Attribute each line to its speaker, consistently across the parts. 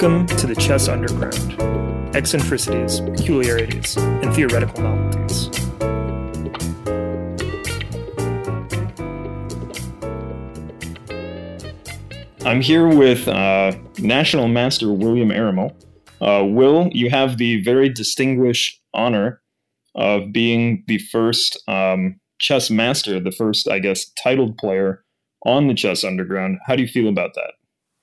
Speaker 1: Welcome to the Chess Underground eccentricities, peculiarities, and theoretical novelties. I'm here with uh, National Master William Aramil. Uh, Will, you have the very distinguished honor of being the first um, chess master, the first, I guess, titled player on the Chess Underground. How do you feel about that?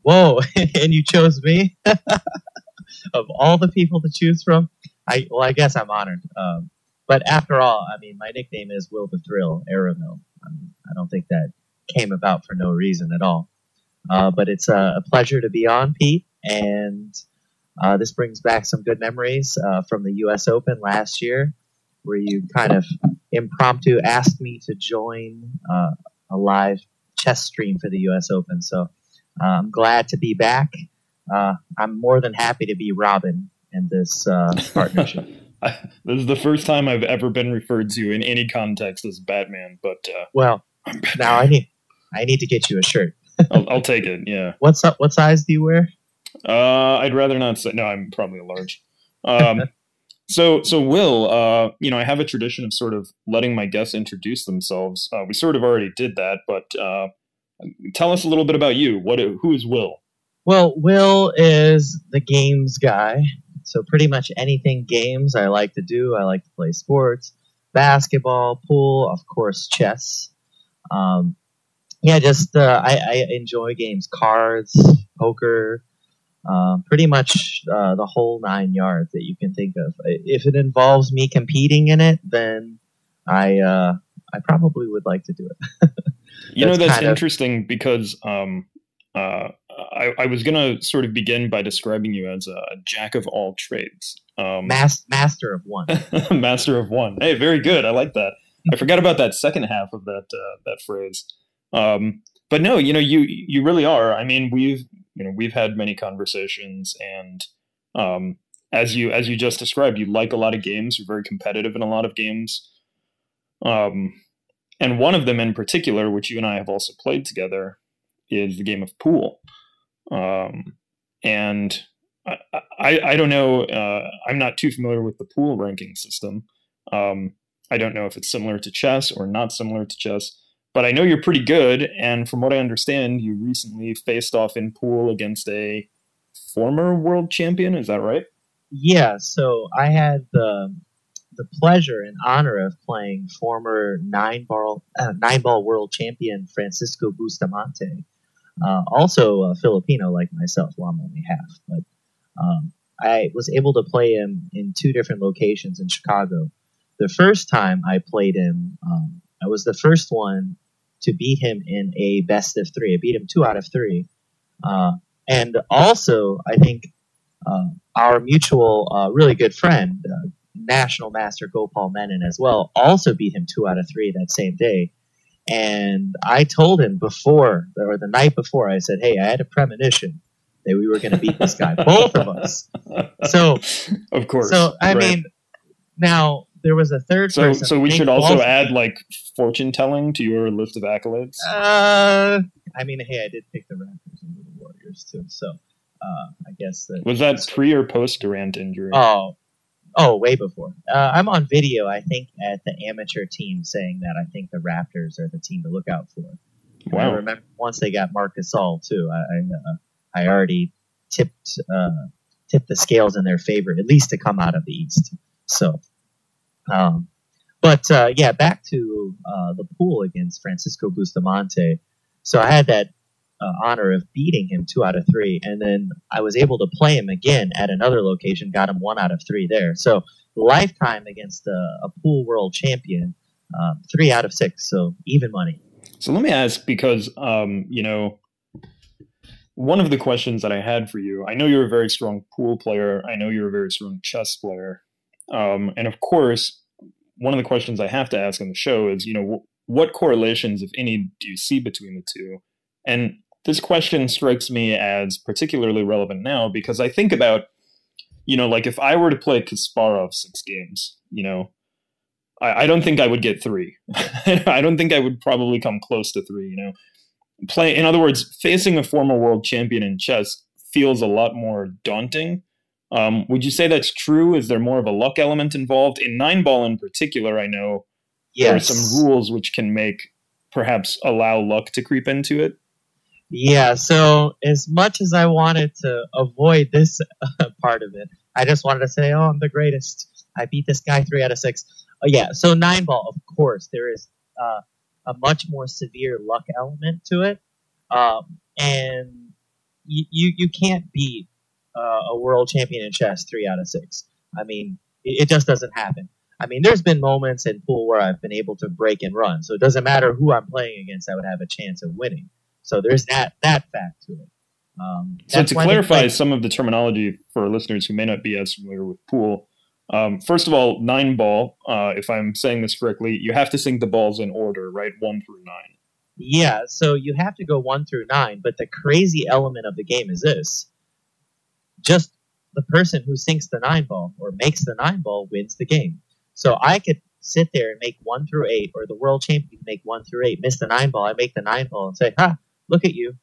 Speaker 2: Whoa, and you chose me of all the people to choose from. I well, I guess I'm honored. Um, but after all, I mean, my nickname is Will the Thrill Aramil. I, mean, I don't think that came about for no reason at all. Uh, but it's a, pleasure to be on, Pete, and uh, this brings back some good memories uh, from the U.S. Open last year, where you kind of impromptu asked me to join uh, a live chess stream for the U.S. Open. So I'm glad to be back. Uh, I'm more than happy to be Robin in this uh, partnership.
Speaker 1: this is the first time I've ever been referred to in any context as Batman. But uh,
Speaker 2: well, now I need I need to get you a shirt.
Speaker 1: I'll, I'll, take it. Yeah.
Speaker 2: What's up? What size do you wear?
Speaker 1: Uh, I'd rather not say. No, I'm probably a large. Um, so, so Will, uh, you know, I have a tradition of sort of letting my guests introduce themselves. Uh, we sort of already did that, but uh, tell us a little bit about you. What? Who is Will?
Speaker 2: Well, Will is the games guy. So pretty much anything games I like to do. I like to play sports, basketball, pool, of course, chess. Um, yeah, just uh, I, I, enjoy games, cards, poker, uh, pretty much uh, the whole nine yards that you can think of. If it involves me competing in it, then I uh, I probably would like to do it.
Speaker 1: you know that's interesting of, because um, uh, I, I, was going to sort of begin by describing you as a jack of all trades.
Speaker 2: Um, Mas- master of one.
Speaker 1: master of one. Hey, very good. I like that. I forgot about that second half of that uh, that phrase. Um, but no, you know, you you really are. I mean, we've you know we've had many conversations, and um, as you as you just described, you like a lot of games. You're very competitive in a lot of games. Um, and one of them in particular, which you and I have also played together, is the game of pool. Um, and I, I, I, don't know. Uh, I'm not too familiar with the pool ranking system. Um, I don't know if it's similar to chess or not similar to chess, but I know you're pretty good. And from what I understand, you recently faced off in pool against a former world champion. Is that right?
Speaker 2: Yeah. So I had the the pleasure and honor of playing former nine ball uh, nine ball world champion Francisco Bustamante uh, also a Filipino like myself. Well, I'm only half, but um, I was able to play him in two different locations in Chicago. The first time I played him, um, I was the first one to beat him in a best of three. I beat him two out of three. Uh, and also, I think uh, our mutual, uh, really good friend, uh, National Master Gopal Menon as well, also beat him two out of three that same day. And I told him before, or the night before, I said, "Hey, I had a premonition that we were going to beat this guy, both of us." So,
Speaker 1: of course.
Speaker 2: So I right. mean, now there was a third
Speaker 1: so,
Speaker 2: person.
Speaker 1: So we should also add like fortune telling to your list of accolades.
Speaker 2: Uh, I mean, hey, I did pick the Raptors and the Warriors too, so uh, I guess that
Speaker 1: was that pre or post Durant injury.
Speaker 2: Oh, Oh, way before. Uh, I'm on video, I think, at the amateur team saying that I think the Raptors are the team to look out for. Wow. I remember once they got Marcus All too. I I, uh, I already tipped uh, tipped the scales in their favor, at least to come out of the East. So, um, but uh, yeah, back to uh, the pool against Francisco Bustamante. So I had that uh, honor of beating him two out of three, and then I was able to play him again at another location, got him one out of three there. So lifetime against a, a pool world champion, um, three out of six, so even money.
Speaker 1: So let me ask, because um, you know, one of the questions that I had for you, I know you're a very strong pool player. I know you're a very strong chess player, um, and of course, one of the questions I have to ask on the show is, you know, what correlations, if any, do you see between the two? And this question strikes me as particularly relevant now because I think about, you know, like if I were to play Kasparov six games, you know, I, I don't think I would get three. I don't think I would probably come close to three, you know. Play in other words, facing a former world champion in chess feels a lot more daunting. Um, would you say that's true? Is there more of a luck element involved in nine ball in particular? I know yes. there are some rules which can make perhaps allow luck to creep into it.
Speaker 2: Yeah. So as much as I wanted to avoid this part of it, I just wanted to say, "Oh, I'm the greatest. I beat this guy three out of six. Oh, yeah. So nine ball, of course, there is uh, a much more severe luck element to it, um, and you, you you can't beat uh, a world champion in chess three out of six. I mean, it, it, just doesn't happen. I mean, there's been moments in pool where I've been able to break and run, so it doesn't matter who I'm playing against, I would have a chance of winning. So there's that that fact to it.
Speaker 1: Um, so to clarify some of the terminology for listeners who may not be as familiar with pool, um, first of all, nine ball. Uh, if I'm saying this correctly, you have to sink the balls in order, right, one through nine.
Speaker 2: Yeah, so you have to go one through nine, but the crazy element of the game is this: just the person who sinks the nine ball or makes the nine ball wins the game. So I could sit there and make one through eight, or the world champion make one through eight, miss the nine ball, I make the nine ball, and say, "Ha, look at you!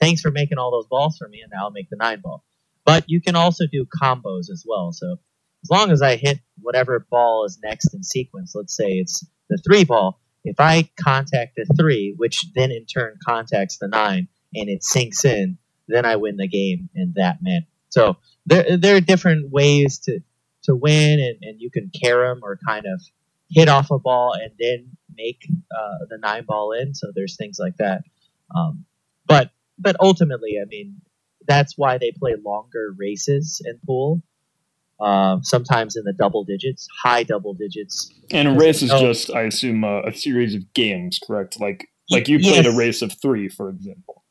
Speaker 2: Thanks for making all those balls for me, and now I'll make the nine ball." But you can also do combos as well. So as long as I hit whatever ball is next in sequence, let's say it's the three ball, if I contact the three, which then in turn contacts the nine, and it sinks in, then I win the game in that manner. So there, there are different ways to, to win, and, and you can them or kind of hit off a ball and then make uh, the nine ball in. So there's things like that. Um, but but ultimately, I mean, that's why they play longer races in pool uh, sometimes in the double digits, high double digits.
Speaker 1: And a race is just, I assume, uh, a series of games, correct? Like like you played yes. a race of three, for example.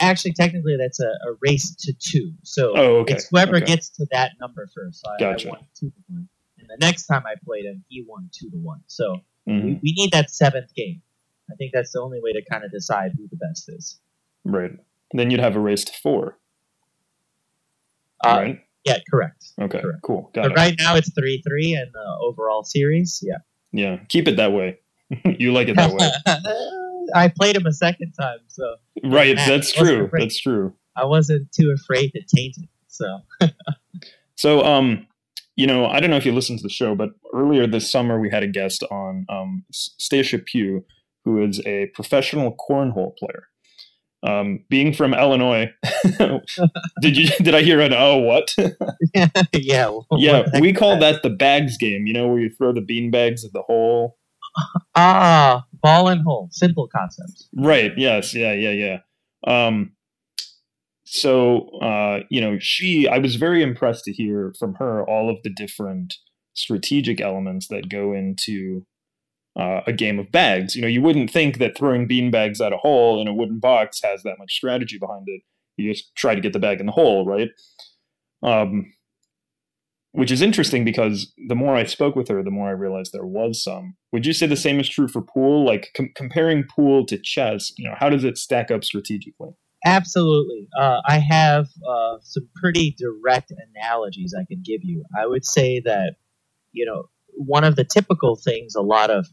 Speaker 2: Actually, technically, that's a, a race to two. So oh, okay. it's whoever okay. gets to that number first. So gotcha. I, won two to one, and the next time I played him, he won two to one. So mm-hmm. we, we need that seventh game. I think that's the only way to kind of decide who the best is.
Speaker 1: Right. then you'd have a race to four.
Speaker 2: Uh, right. Yeah, correct.
Speaker 1: Okay,
Speaker 2: correct.
Speaker 1: cool.
Speaker 2: Got so it. Right now it's three three in the overall series. Yeah.
Speaker 1: Yeah, keep it that way. you like it that way.
Speaker 2: I played him a second time, so.
Speaker 1: Right, man, that's true. That's true.
Speaker 2: I wasn't too afraid to taint it, so.
Speaker 1: so, um, you know, I don't know if you listened to the show, but earlier this summer we had a guest on, um, Stacia Pugh, who is a professional cornhole player. Um, being from Illinois, did you did I hear an oh what?
Speaker 2: yeah,
Speaker 1: yeah. We call that the bags game. You know, where you throw the bean bags at the hole.
Speaker 2: Ah, ball and hole. Simple concept.
Speaker 1: Right. Yes. Yeah. Yeah. Yeah. Um, so uh, you know, she. I was very impressed to hear from her all of the different strategic elements that go into uh, a game of bags. You know, you wouldn't think that throwing bean bags at a hole in a wooden box has that much strategy behind it. You just try to get the bag in the hole, right? Um, which is interesting because the more I spoke with her, the more I realized there was some. Would you say the same is true for pool? Like com- comparing pool to chess, you know, how does it stack up strategically?
Speaker 2: Absolutely. Uh, I have uh, some pretty direct analogies I can give you. I would say that, you know, one of the typical things a lot of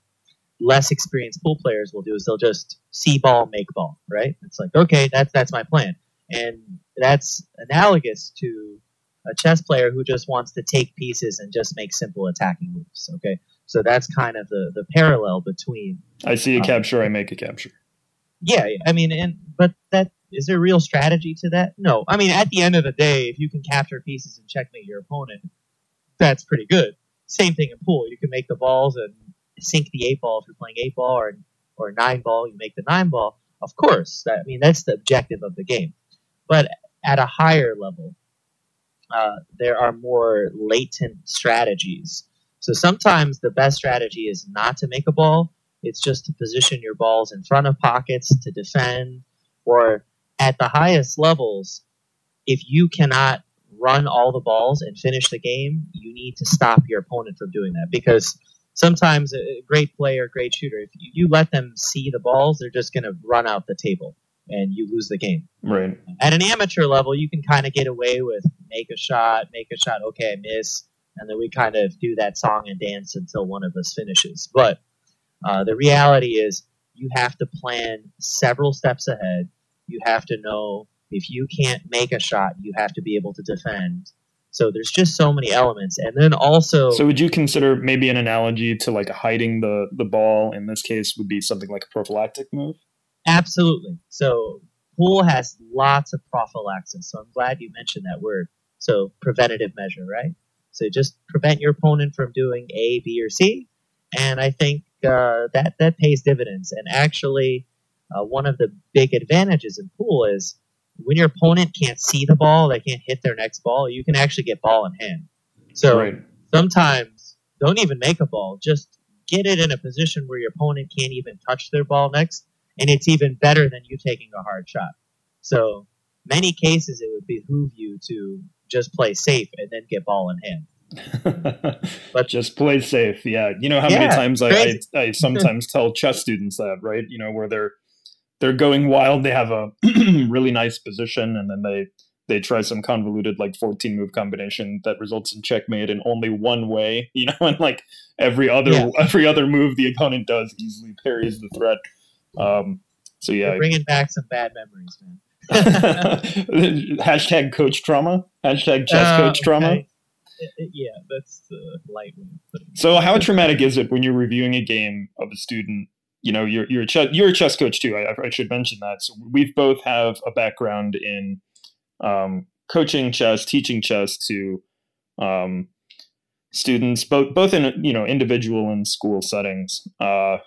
Speaker 2: less experienced pool players will do is they'll just see ball, make ball, right? It's like, okay, that's that's my plan. And that's analogous to a chess player who just wants to take pieces and just make simple attacking moves. Okay. So that's kind of the, the parallel between
Speaker 1: I see a um, capture, I make a capture.
Speaker 2: Yeah, I mean and but that is there real strategy to that? No. I mean at the end of the day, if you can capture pieces and checkmate your opponent, that's pretty good. Same thing in pool. You can make the balls and sink the eight ball if you're playing eight ball or or nine ball, you make the nine ball. Of course, I mean that's the objective of the game. But at a higher level, uh, there are more latent strategies. So sometimes the best strategy is not to make a ball. It's just to position your balls in front of pockets to defend, or at the highest levels, if you cannot run all the balls and finish the game, you need to stop your opponent from doing that because sometimes a great player, great shooter, if you, you let them see the balls, they're just going to run out the table and you lose the game.
Speaker 1: Right.
Speaker 2: At an amateur level, you can kind of get away with make a shot, make a shot, okay, I miss, and then we kind of do that song and dance until one of us finishes. But uh, the reality is, you have to plan several steps ahead. You have to know If you can't make a shot, you have to be able to defend. So there's just so many elements, and then also.
Speaker 1: So would you consider maybe an analogy to like hiding the the ball in this case would be something like a prophylactic move?
Speaker 2: Absolutely. So pool has lots of prophylaxis. So I'm glad you mentioned that word. So preventative measure, right? So just prevent your opponent from doing A, B, or C, and I think uh, that that pays dividends. And actually, uh, one of the big advantages in pool is when your opponent can't see the ball, they can't hit their next ball. You can actually get ball in hand. So
Speaker 1: Right.
Speaker 2: sometimes don't even make a ball, just get it in a position where your opponent can't even touch their ball next, and it's even better than you taking a hard shot. So many cases it would behoove you to just play safe and then get ball in hand.
Speaker 1: but just play safe. Yeah. You know how many times I, I. I sometimes tell chess students that, right? You know, where they're they're going wild, they have a really nice position and then they they try some convoluted like 14 move combination that results in checkmate in only one way, you know, and like every other
Speaker 2: Yeah.
Speaker 1: every other move the opponent does easily parries the threat. Um so
Speaker 2: You're
Speaker 1: yeah,
Speaker 2: bringing back some bad memories, man.
Speaker 1: hashtag coach trauma, hashtag chess
Speaker 2: Uh,
Speaker 1: coach trauma.
Speaker 2: okay. Uh, uh, Yeah, that's the light way of putting it.
Speaker 1: So, how traumatic is it when you're reviewing a game of a student? You know, you're you're a chess, you're a chess coach too. I, I should mention that. So, we've both have a background in um, coaching chess, teaching chess to um, students, both both in you know individual and school settings. Uh,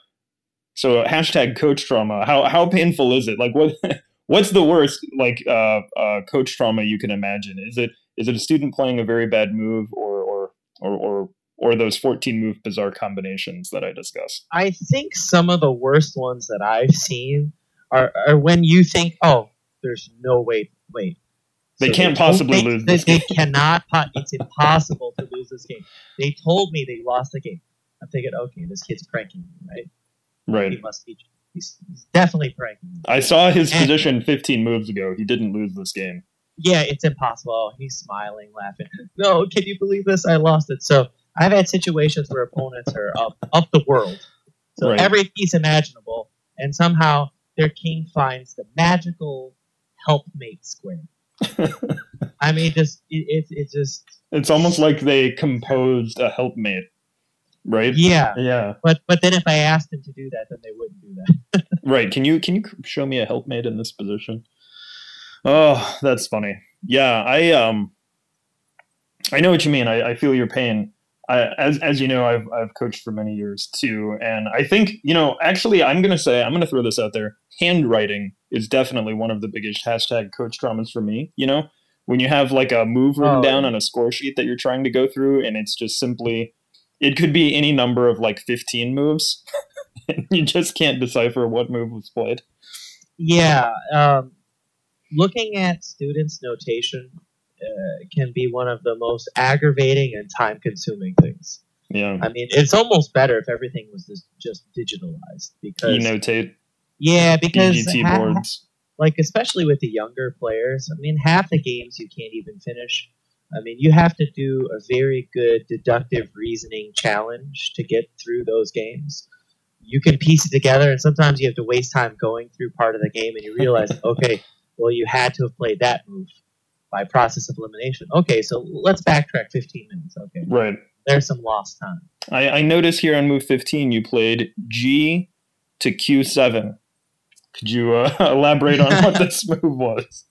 Speaker 1: so, hashtag coach trauma. How how painful is it? Like, what what's the worst like uh, uh, coach trauma you can imagine? Is it is it a student playing a very bad move, or or or, or or those 14 move bizarre combinations that I discussed.
Speaker 2: I think some of the worst ones that I've seen are, are when you think, oh, there's no way. Wait,
Speaker 1: They
Speaker 2: So
Speaker 1: can't
Speaker 2: told
Speaker 1: possibly lose
Speaker 2: They,
Speaker 1: this
Speaker 2: they cannot. It's impossible to lose this game. They told me they lost the game. I'm thinking, okay, this kid's pranking me, right?
Speaker 1: Right.
Speaker 2: He must be. He's, he's definitely pranking me.
Speaker 1: I saw his
Speaker 2: And-
Speaker 1: position 15 moves ago. He didn't lose this game.
Speaker 2: yeah, it's impossible. He's smiling, laughing. No, can you believe this? I lost it. So I've had situations where opponents are up, up the world. So
Speaker 1: Right.
Speaker 2: every piece imaginable, and somehow their king finds the magical helpmate square. I mean, just it, it, it just
Speaker 1: It's almost like they composed a helpmate, right?
Speaker 2: yeah.
Speaker 1: Yeah.
Speaker 2: But but then if I asked them to do that, then they wouldn't do that.
Speaker 1: Right. Can you can you show me a helpmate in this position? Oh, that's funny. Yeah, I um I know what you mean. I, I feel your pain. I, as as you know, I've I've coached for many years too, and I think you know. Actually, I'm gonna say I'm gonna throw this out there. Handwriting is definitely one of the biggest hashtag coach traumas for me. You know, when you have like a move written
Speaker 2: Oh,
Speaker 1: down on a score sheet that you're trying to go through, and it's just simply, it could be any number of like 15 moves, and you just can't decipher what move was played.
Speaker 2: Yeah, um, looking at students' notation uh, can be one of the most aggravating and time-consuming things.
Speaker 1: Yeah,
Speaker 2: I mean, it's almost better if everything was just, just digitalized because
Speaker 1: e-notate,
Speaker 2: yeah, because
Speaker 1: DGT
Speaker 2: ha-
Speaker 1: boards.
Speaker 2: like especially with the younger players, I mean, half the games you can't even finish. I mean, you have to do a very good deductive reasoning challenge to get through those games. You can piece it together, and sometimes you have to waste time going through part of the game, and you realize, okay, well, you had to have played that move by process of elimination. Okay, so let's backtrack 15 minutes. Okay,
Speaker 1: Right.
Speaker 2: there's some lost time.
Speaker 1: I, I notice here on move 15 you played G to Q7. Could you uh, elaborate on what this move was?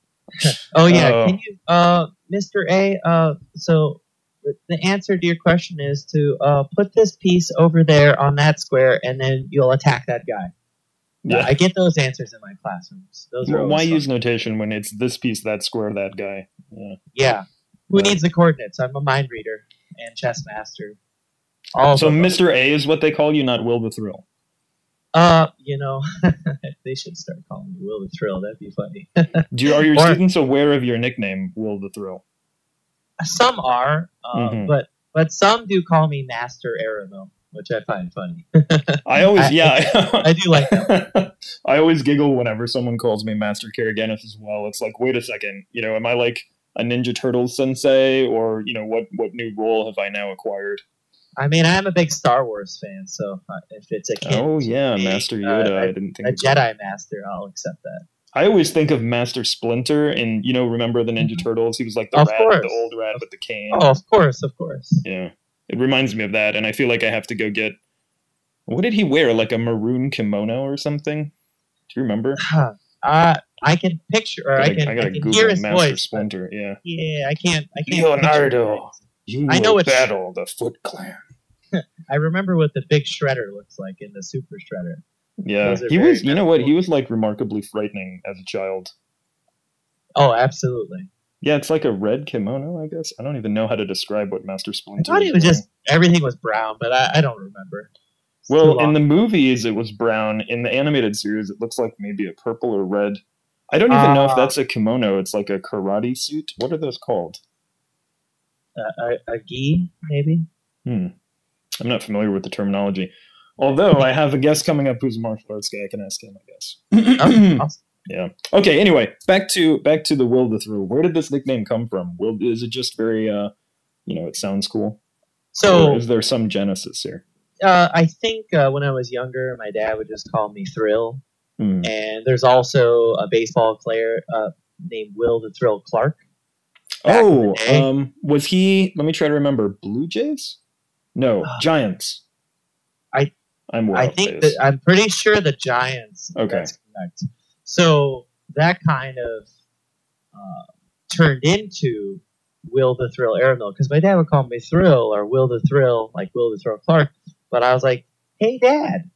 Speaker 2: Oh yeah,
Speaker 1: Oh.
Speaker 2: can you, uh, Mr. A? Uh, so the- the answer to your question is to uh, put this piece over there on that square, and then you'll attack that guy.
Speaker 1: Yeah.
Speaker 2: I get those answers in my classrooms. Those are
Speaker 1: Why use notation when it's this piece, that square, that guy? Yeah.
Speaker 2: Yeah, who
Speaker 1: Right.
Speaker 2: needs the coordinates? I'm a mind reader and chess master. All
Speaker 1: So. Mr. A is what they call you, not Will the Thrill.
Speaker 2: Uh, you know, they should start calling me Will the Thrill. That'd be funny.
Speaker 1: Do you, are your
Speaker 2: Or-
Speaker 1: students aware of your nickname, Will the Thrill?
Speaker 2: some are, uh,
Speaker 1: Mhm.
Speaker 2: but but some do call me Master Aramil, which I find funny.
Speaker 1: I always,
Speaker 2: I-
Speaker 1: yeah,
Speaker 2: I do like that.
Speaker 1: I always giggle whenever someone calls me Master Karagianis as well. It's like, wait a second, you know, am I like a Ninja Turtles sensei, or you know, what what new role have I now acquired?
Speaker 2: I mean, I'm a big Star Wars fan, so uh, if it's a kid,
Speaker 1: Oh yeah,
Speaker 2: being,
Speaker 1: Master
Speaker 2: uh,
Speaker 1: Yoda.
Speaker 2: a-
Speaker 1: I didn't think
Speaker 2: a
Speaker 1: of that.
Speaker 2: Jedi Master, I'll accept that.
Speaker 1: I always think of Master Splinter, and you know, remember the Ninja Turtles? He was like the
Speaker 2: Of
Speaker 1: rat,
Speaker 2: course.
Speaker 1: the old rat with the cane.
Speaker 2: Oh, of course, of course.
Speaker 1: Yeah, it reminds me of that, and I feel like I have to go get. What did he wear? Like a maroon kimono or something? Do you remember?
Speaker 2: uh, I can picture, or I
Speaker 1: gotta,
Speaker 2: can,
Speaker 1: I
Speaker 2: I
Speaker 1: gotta
Speaker 2: can
Speaker 1: Google
Speaker 2: hear his
Speaker 1: Master
Speaker 2: voice.
Speaker 1: Splinter. Yeah,
Speaker 2: Yeah, I can't. I can't.
Speaker 1: Leonardo. you
Speaker 2: I know
Speaker 1: will
Speaker 2: it's-
Speaker 1: battle the Foot Clan.
Speaker 2: I remember what the big shredder looks like in the Super Shredder.
Speaker 1: Yeah, he was. You know what? He was like remarkably frightening as a child.
Speaker 2: Oh, absolutely.
Speaker 1: Yeah, it's like a red kimono, I guess. I don't even know how to describe what Master Splinter.
Speaker 2: I
Speaker 1: thought
Speaker 2: it was
Speaker 1: wearing.
Speaker 2: just everything was brown, but I, I don't remember. It's
Speaker 1: Well, in the movies, it was brown. In the animated series, it looks like maybe a purple or red. I don't even know if
Speaker 2: Ah.
Speaker 1: that's a kimono. It's like a karate suit. What are those called?
Speaker 2: uh, a, a gi, maybe.
Speaker 1: Hmm. I'm not familiar with the terminology. Although I have a guest coming up who's a martial arts guy, I can ask him, I guess.
Speaker 2: Awesome.
Speaker 1: Yeah. Okay. Anyway, back to back to the Will the Thrill. Where did this nickname come from? Will is it just very, uh, you know, it sounds cool?
Speaker 2: So
Speaker 1: or is there some genesis here?
Speaker 2: uh, I think uh, when I was younger, my dad would just call me Thrill,
Speaker 1: Hmm.
Speaker 2: and there's also a baseball player uh, named Will the Thrill Clark.
Speaker 1: Oh, um, was he? Let me try to remember. Blue Jays? No, Giants.
Speaker 2: I-
Speaker 1: I'm
Speaker 2: I think that I'm pretty sure the Giants.
Speaker 1: Okay.
Speaker 2: That's correct. So that kind of uh, turned into Will the Thrill Aramil because my dad would call me Thrill or Will the Thrill, like Will the Thrill Clark. But I was like, hey, Dad,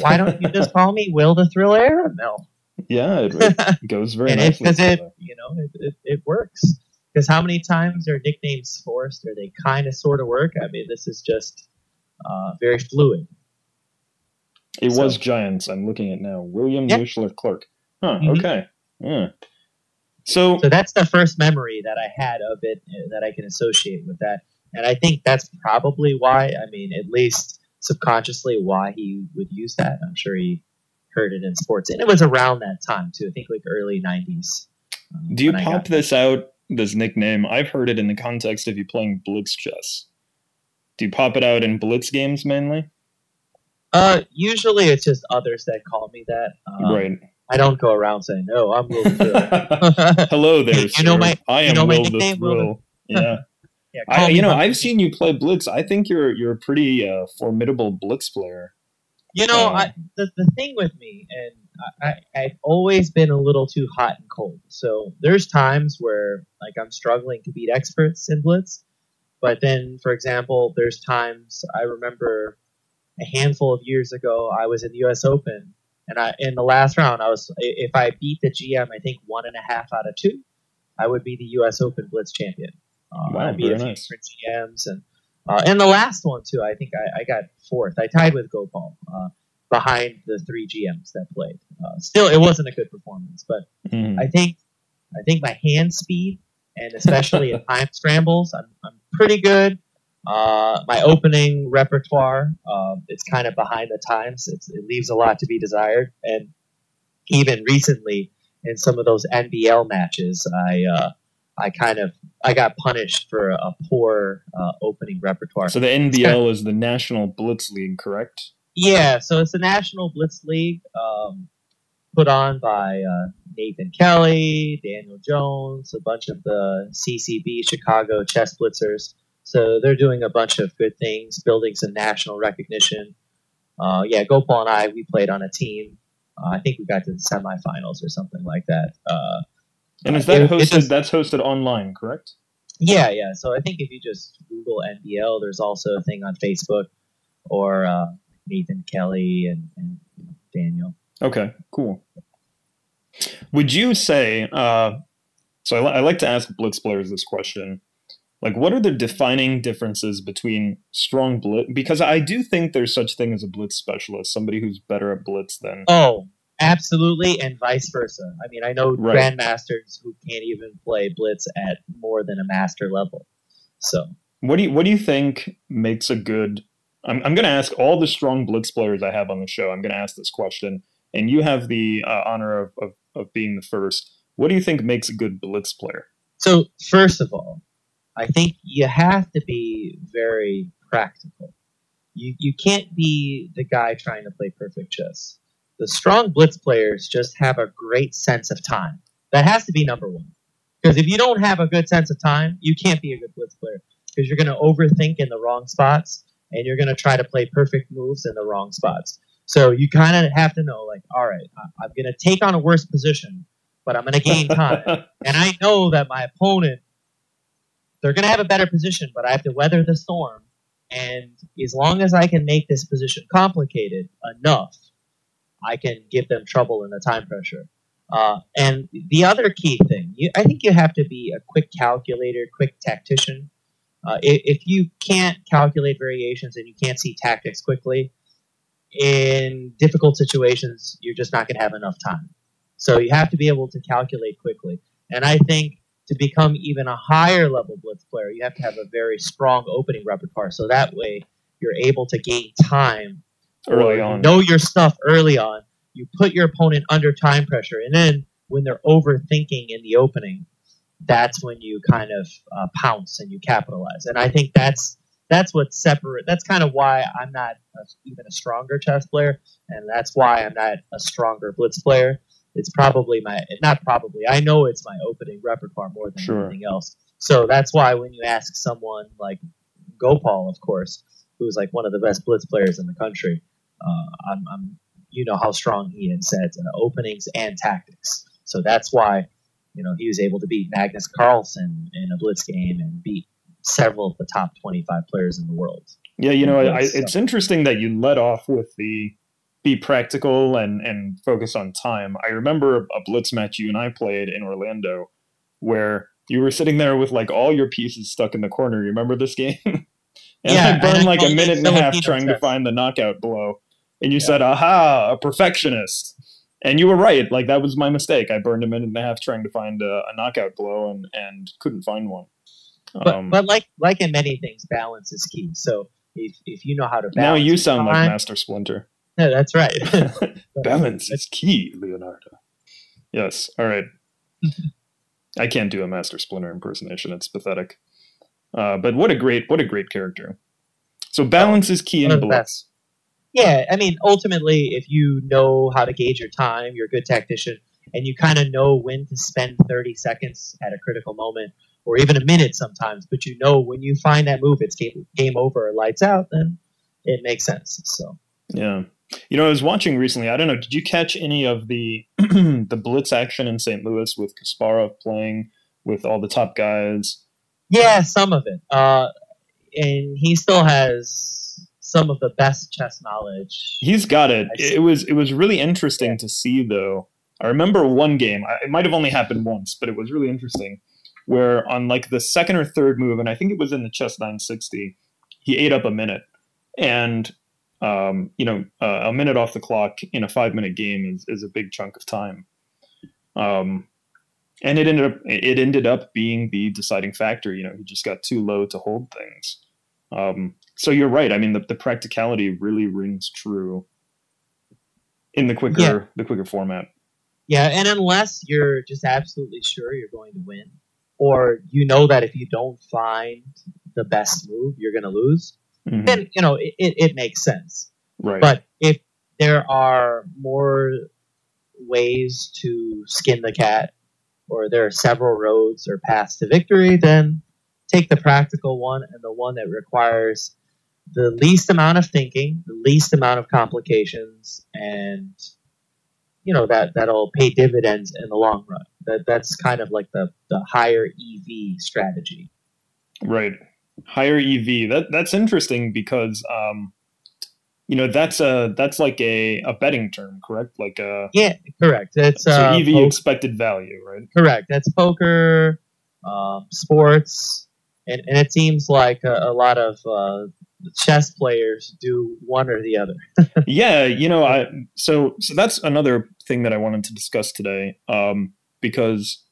Speaker 2: why don't you just call me Will the Thrill Aramil?
Speaker 1: yeah, it, it goes very
Speaker 2: and
Speaker 1: nicely.
Speaker 2: because it, you know, it, it, it works. Because how many times are nicknames forced or they kind of sort of work? I mean, this is just uh, very fluid.
Speaker 1: It
Speaker 2: so-
Speaker 1: was Giants. I'm looking at now. William. Nuschler Clark. Huh.
Speaker 2: Mhm.
Speaker 1: Okay. Yeah. So,
Speaker 2: So that's the first memory that I had of it uh, that I can associate with that. And I think that's probably why, I mean, at least subconsciously, why he would use that. I'm sure he heard it in sports. And it was around that time, too. I think like early 90s. um,
Speaker 1: do you pop this out? This nickname. I've heard it in the context of you playing Blitz chess. Do you pop it out in Blitz games mainly?
Speaker 2: Uh, usually it's just others that call me that. Um,
Speaker 1: right.
Speaker 2: I don't go around saying, no, I'm Will the
Speaker 1: Hello there,
Speaker 2: You
Speaker 1: sir.
Speaker 2: know my-
Speaker 1: I
Speaker 2: you
Speaker 1: am
Speaker 2: know my
Speaker 1: Will the
Speaker 2: nickname, Will the-
Speaker 1: Thrill. Yeah.
Speaker 2: yeah,
Speaker 1: I, you know, I've seen you play Blitz. I think you're you're a pretty uh, formidable Blitz player.
Speaker 2: You know,
Speaker 1: Um,
Speaker 2: I, the the thing with me, and I, I, I've always been a little too hot and cold. So there's times where like I'm struggling to beat experts in blitz, but then, for example, there's times I remember a handful of years ago I was in the U.S. Open, and I in the last round I was if I beat the GM, I think one and a half out of two, I would be the U.S. Open blitz champion. Uh,
Speaker 1: Wow,
Speaker 2: I beat a few
Speaker 1: nice.
Speaker 2: GMs and. Uh, and the last one too, I think I, I got fourth. I tied with Gopal uh, behind the three GMs that played. Uh, still, it wasn't a good performance, but
Speaker 1: Mhm.
Speaker 2: I think I think my hand speed and especially in time scrambles, I'm, I'm pretty good. Uh, my opening repertoire, um, it's kind of behind the times. It's, it leaves a lot to be desired. And even recently, in some of those NBL matches, I uh, I kind of I got punished for a poor uh, opening repertoire.
Speaker 1: So the NBL is the National Blitz League, correct?
Speaker 2: Yeah, so it's the National Blitz League, um, put on by uh, Nathan Kelly, Daniel Jones, a bunch of the CCB Chicago chess blitzers. So they're doing a bunch of good things, building some national recognition. Uh, yeah, Gopal and I, we played on a team. Uh, I think we got to the semifinals or something like that. Uh,
Speaker 1: And is
Speaker 2: Uh,
Speaker 1: that
Speaker 2: it-
Speaker 1: hosted? that's hosted online, correct?
Speaker 2: yeah, yeah. So I think if you just Google NBL, there's also a thing on Facebook or uh, Nathan Kelly and, and Daniel.
Speaker 1: Okay, cool. Would you say? Uh, so I, I like to ask blitz players this question. Like, what are the defining differences between strong blitz? Because I do think there's such thing as a blitz specialist, somebody who's better at blitz than.
Speaker 2: Oh, absolutely, and vice versa. I mean, I know
Speaker 1: Right.
Speaker 2: grandmasters who can't even play blitz at more than a master level. So,
Speaker 1: What do you What do you think makes a good? I'm I'm going to ask all the strong blitz players I have on the show. I'm going to ask this question, and you have the uh, honor of, of of being the first. What do you think makes a good blitz player?
Speaker 2: so first of all, I think you have to be very practical. You you can't be the guy trying to play perfect chess. the strong blitz players just have a great sense of time. That has to be number one. Because if you don't have a good sense of time, you can't be a good blitz player. Because you're going to overthink in the wrong spots, and you're going to try to play perfect moves in the wrong spots. So you kind of have to know, like, all right, I'm going to take on a worse position, but I'm going to gain time. and I know that my opponent, they're going to have a better position, but I have to weather the storm. And as long as I can make this position complicated enough, I can give them trouble in the time pressure. Uh, and the other key thing, you, I think you have to be a quick calculator, quick tactician. Uh, if, if, you can't calculate variations and you can't see tactics quickly, in difficult situations, you're just not going to have enough time. So you have to be able to calculate quickly. And I think to become even a higher level blitz player, you have to have a very strong opening repertoire. So that way, you're able to gain time
Speaker 1: early on.
Speaker 2: Know your stuff early on. You put your opponent under time pressure, and then when they're overthinking in the opening, that's when you kind of uh, pounce and you capitalize. And I think that's that's what separate. That's kind of why I'm not a, even a stronger chess player, and that's why I'm not a stronger blitz player. It's probably my not probably. I know it's my opening repertoire more than sure. anything else. So that's why when you ask someone like Gopal, of course, who's like one of the best blitz players in the country, uh, I'm, I'm, you know how strong he is at uh, openings and tactics. So that's why, you know, he was able to beat Magnus Carlsen in a blitz game and beat several of the top 25 players in the world.
Speaker 1: Yeah, you know, I, it's interesting that you led off with the be practical and and focus on time. I remember a blitz match you and I played in Orlando where you were sitting there with like all your pieces stuck in the corner. You remember this game? and yeah, I burned like a minute and a half trying to find the knockout blow. And you yeah. said, "Aha, a perfectionist." And you were right. Like that was my mistake. I burned a minute and a half trying to find a, a knockout blow and and couldn't find one.
Speaker 2: But, um, but like like in many things, balance is key. So if, if you know how to balance,
Speaker 1: now you sound time, like Master Splinter.
Speaker 2: Yeah, that's right.
Speaker 1: balance is key, Leonardo. Yes. All right. I can't do a Master Splinter impersonation. It's pathetic. Uh, but what a great what a great character. So balance is key in Blitz.
Speaker 2: Yeah, I mean, ultimately, if you know how to gauge your time, you're a good tactician, and you kind of know when to spend 30 seconds at a critical moment, or even a minute sometimes. But you know when you find that move, it's game, game over or lights out. Then it makes sense. So
Speaker 1: yeah, you know, I was watching recently. I don't know. Did you catch any of the the blitz action in St. Louis with Kasparov playing with all the top guys?
Speaker 2: Yeah, some of it. Uh, and he still has some of the best chess knowledge.
Speaker 1: He's got it. It was it was really interesting yeah. to see though. I remember one game. It might have only happened once, but it was really interesting. Where on like the second or third move, and I think it was in the chess 960, he ate up a minute, and um, you know uh, a minute off the clock in a five minute game is, is a big chunk of time. Um, and it ended up it ended up being the deciding factor. You know, he just got too low to hold things. Um, so you're right. I mean, the, the practicality really rings true in the quicker yeah. the quicker format.
Speaker 2: Yeah, and unless you're just absolutely sure you're going to win, or you know that if you don't find the best move, you're going to lose, mm-hmm. then you know it, it, it makes sense.
Speaker 1: Right.
Speaker 2: But if there are more ways to skin the cat, or there are several roads or paths to victory, then take the practical one and the one that requires the least amount of thinking, the least amount of complications, and you know that that'll pay dividends in the long run. That that's kind of like the the higher EV strategy.
Speaker 1: Right, higher EV. That that's interesting because um, you know that's a that's like a, a betting term, correct? Like a
Speaker 2: yeah, correct. It's
Speaker 1: so uh, EV poker. expected value, right?
Speaker 2: Correct. That's poker, um, sports, and, and it seems like a, a lot of uh, chess players do one or the other.
Speaker 1: yeah, you know, I so so that's another thing that I wanted to discuss today, um, because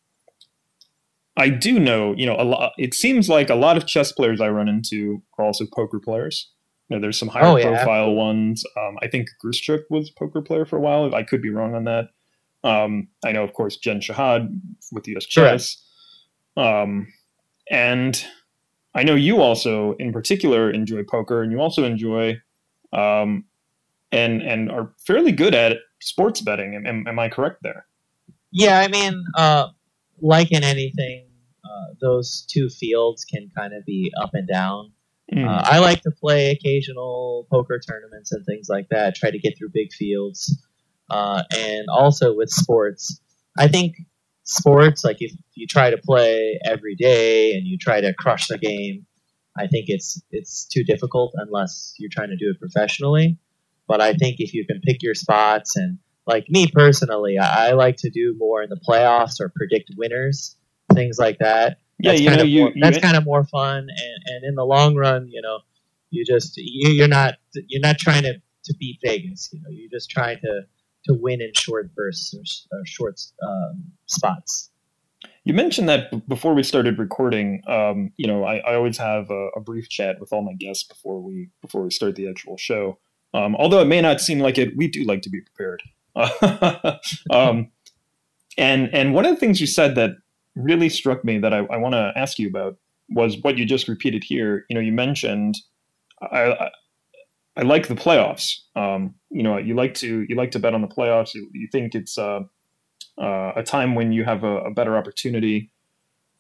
Speaker 1: I do know, you know, a lot. It seems like a lot of chess players I run into are also poker players. You know, there's some higher oh, yeah, profile ones. Um, I think Grischuk was a poker player for a while. I could be wrong on that. Um, I know, of course, Jen Shahade with the US Chess. Um, and I know you also, in particular, enjoy poker, and you also enjoy, um, and and are fairly good at sports betting. Am, am I correct there?
Speaker 2: Yeah, I mean, uh, like in anything, uh, those two fields can kind of be up and down. Mm. Uh, I like to play occasional poker tournaments and things like that. Try to get through big fields, uh, and also with sports, I think sports like if you try to play every day and you try to crush the game, I think it's it's too difficult unless you're trying to do it professionally. But I think if you can pick your spots and like me personally, I, I like to do more in the playoffs or predict winners, things like that.
Speaker 1: Yeah,
Speaker 2: that's
Speaker 1: you
Speaker 2: kind
Speaker 1: know,
Speaker 2: of
Speaker 1: you,
Speaker 2: more,
Speaker 1: you
Speaker 2: that's kind of more fun, and, and in the long run, you know, you just you, you're not you're not trying to, to beat Vegas. You know, you're just trying to to win in short bursts or, or short um, spots.
Speaker 1: You mentioned that b- before we started recording. Um, you know, I, I always have a, a, brief chat with all my guests before we before we start the actual show. Um, although it may not seem like it, we do like to be prepared. um, and and one of the things you said that really struck me that I, I want to ask you about was what you just repeated here. You know, you mentioned I, I, I like the playoffs. Um, you know, you like to you like to bet on the playoffs. You, you think it's uh, uh, a time when you have a, a, better opportunity.